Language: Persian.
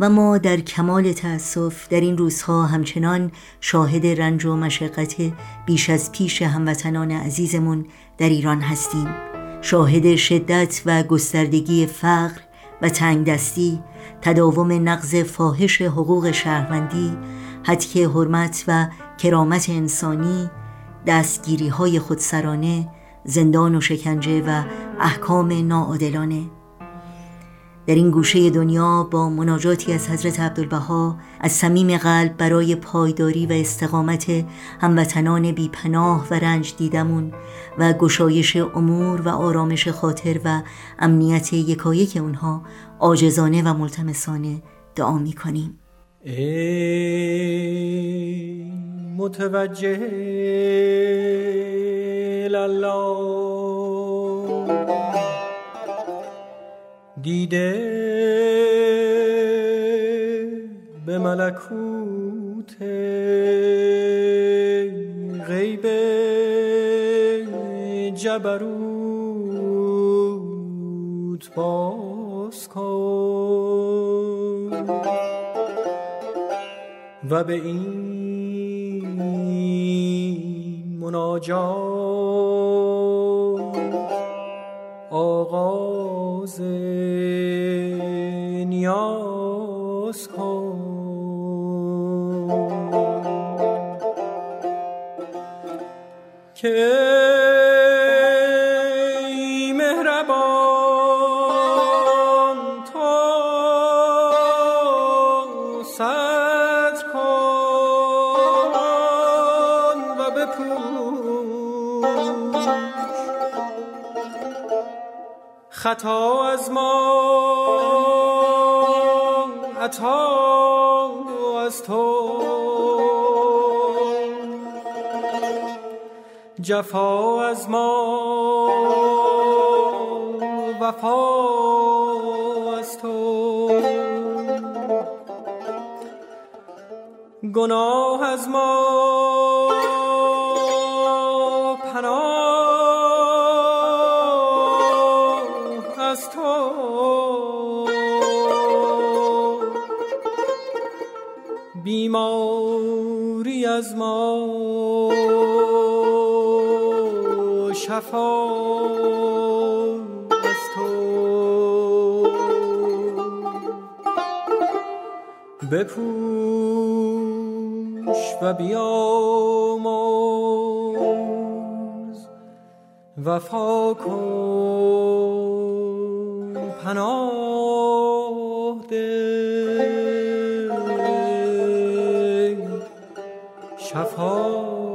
و ما در کمال تأسف در این روزها همچنان شاهد رنج و مشقت بیش از پیش هموطنان عزیزمون در ایران هستیم. شاهد شدت و گستردگی فقر و تنگ دستی تداوم نقض فاحش حقوق شهروندی حدک حرمت و کرامت انسانی دستگیری های خودسرانه زندان و شکنجه و احکام ناعادلانه. در این گوشه دنیا با مناجاتی از حضرت عبدالبها از صمیم قلب برای پایداری و استقامت هموطنان بیپناه و رنج دیدمون و گشایش امور و آرامش خاطر و امنیت یکایک اونها آجزانه و ملتمسانه دعا می کنیم ای متوجه دیده به ملکوت غیب جبروت باز کن و به این مناجات نیاز کن. که مهربان کن و بپوش. خطا از ما عطا از تو. جفا از ما. وفا از تو. گناه از ما. پناه از تو. بیماری از ما. شفا از تو. بپوش و بیاموز وفا کن پناه ده شفا بر